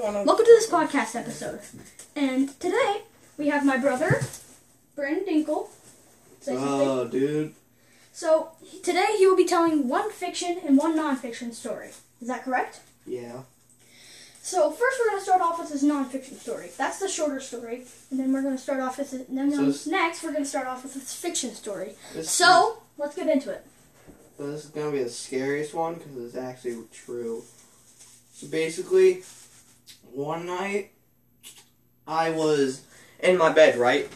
don't want to. Welcome to this podcast episode. And today we have my brother, Brandon Dinkle. Say something. Oh, dude. So today he will be telling one fiction and one nonfiction story. Is that correct? Yeah. So first we're going to start off with his nonfiction story. That's the shorter story, and then we're going to start off with it. And then So this- next we're going to start off with his fiction story. This So let's get into it. So this is gonna be the scariest one because it's actually true. So basically, one night I was in my bed, right?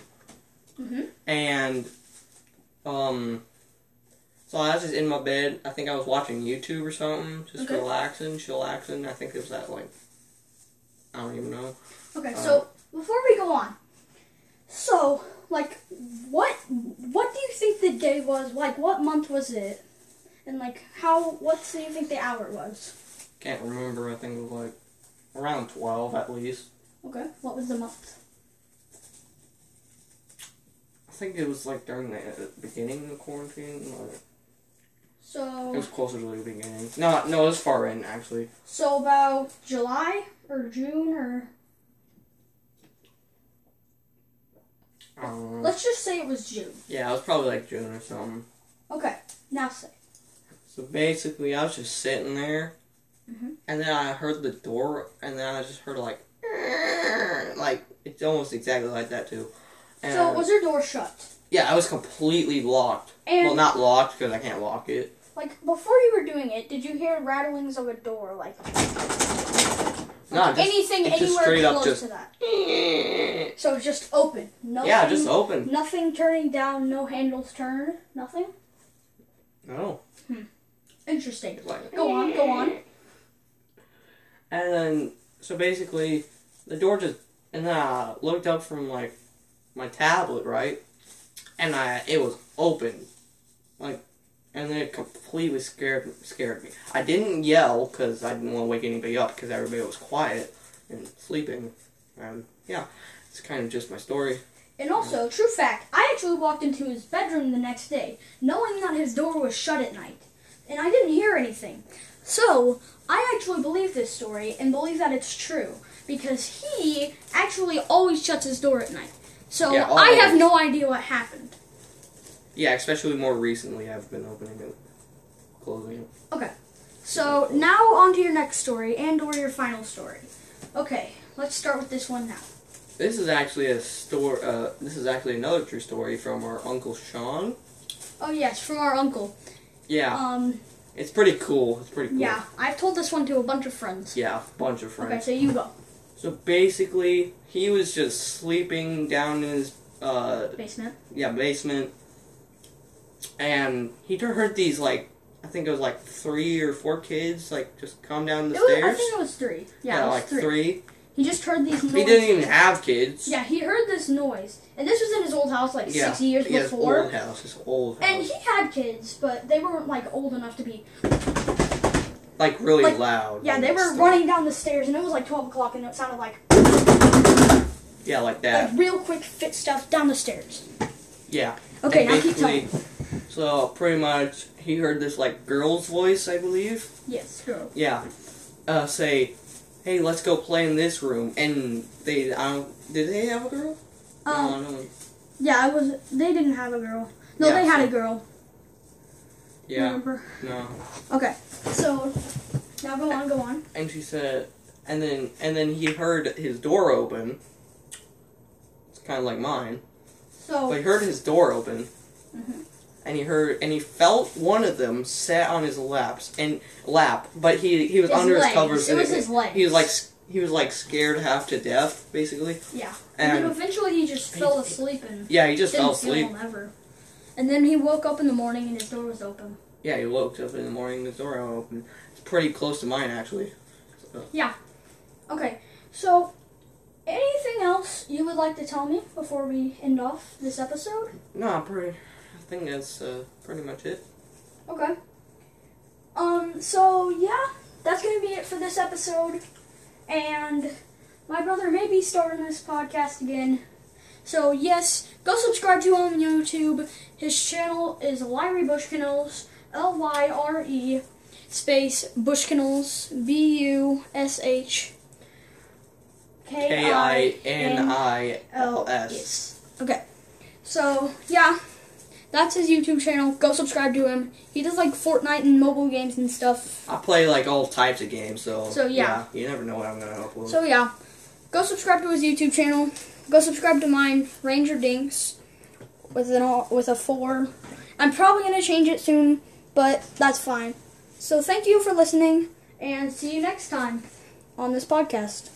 Mhm. And um, so I was just in my bed. I think I was watching YouTube or something, just Okay. relaxing, chillaxing. I think it was that like I don't even know. Okay, Uh, so before we go on, so like, what what do you think the day was? Like, what month was it? And like, how? What do you think the hour was? Can't remember. I think it was like around twelve at least. Okay, what was the month? I think it was like during the uh, beginning of quarantine. Like, so. It was closer to the beginning. No, no, it was far in actually. so about July or June or I let's just say it was June. Yeah, it was probably like June or something. Okay, now say. So basically, I was just sitting there, Mhm. and then I heard the door, and then I just heard like, like it's almost exactly like that too. And So was your door shut? yeah, I was completely locked. And well, not locked because I can't lock it. like before you were doing it, did you hear rattlings of a door? Like, No, just- anything anywhere close just- to that? So just open. Nothing, Yeah, just open. Nothing turning down. No handles turn. Nothing. No, Interesting. like Go on. Go on. And then, so basically, the door just, and then I looked up from like my tablet, right? And I, it was open, like, and then it completely scared scared me. I didn't yell because I didn't want to wake anybody up because everybody was quiet and sleeping. And yeah, it's kind of just my story. And also, true fact, I actually walked into his bedroom the next day, knowing that his door was shut at night, and I didn't hear anything. So I actually believe this story and believe that it's true because he actually always shuts his door at night. So Yeah, I have no idea what happened. Yeah, especially more recently, I've been opening it, closing it. Okay. So now on to your next story and or your final story. Okay, let's start with this one now. This is actually a story. Uh, this is actually another true story from our uncle Sean. Oh yes, from our uncle. Yeah. Um, It's pretty cool. It's pretty cool. yeah, I've told this one to a bunch of friends. Yeah, a bunch of friends. Okay, so you go. So basically, he was just sleeping down in his uh Basement. yeah basement, and he heard these like I think it was like three or four kids like just come down the It was, I stairs. think it was three. Yeah, it was like three. three. He just heard these noises. He didn't even have kids. Yeah, he heard this noise, and this was in his old house like Yeah, six years he has before. old house. His old house. And he had kids, but they weren't like old enough to be. like really like- loud. Yeah, like, they were stuff. running down the stairs, and it was like twelve o'clock, and it sounded like Yeah, like that. like real quick fit stuff down the stairs. Yeah. Okay, And now keep telling. So pretty much, he heard this like girl's voice, I believe. Yes, girl. Yeah. Uh, say, hey, let's go play in this room. And they, I don't, did they have a girl? Um, no, no. yeah, I was. They didn't have a girl. No, Yeah, they had so- a girl. Yeah, Remember? no. Okay, so now go on, go on. And she said, and then, and then he heard his door open. It's kind of like mine. So But he heard his door open. Mhm. And he heard, and he felt one of them sat on his laps and lap, but he he was His under legs. his covers. It was his legs. He was like he was like scared half to death, basically. yeah, and, then And eventually he just fell asleep and yeah, he just didn't fell feel asleep. him ever. And then he woke up in the morning and his door was open. Yeah, he woke up in the morning, His door open. It's pretty close to mine, actually. Yeah. Okay, so anything else you would like to tell me before we end off this episode? No, I'm pretty. I think that's uh, pretty much it. Okay. Um, so yeah, that's gonna be it for this episode. And my brother may be starting this podcast again. So yes, go subscribe to him on YouTube. His channel is Lyre Bushkinils, L Y R E space Bushkinils, B U S H K I N I L S. Okay. So, yeah. That's his YouTube channel. Go subscribe to him. He does like Fortnite and mobile games and stuff. I play like all types of games, so So, yeah. you never know what I'm gonna upload. So, yeah. Go subscribe to his YouTube channel. Go subscribe to mine, Ranger Dinks, with an all, with a four. I'm probably gonna change it soon, but that's fine. So thank you for listening, and see you next time on this podcast.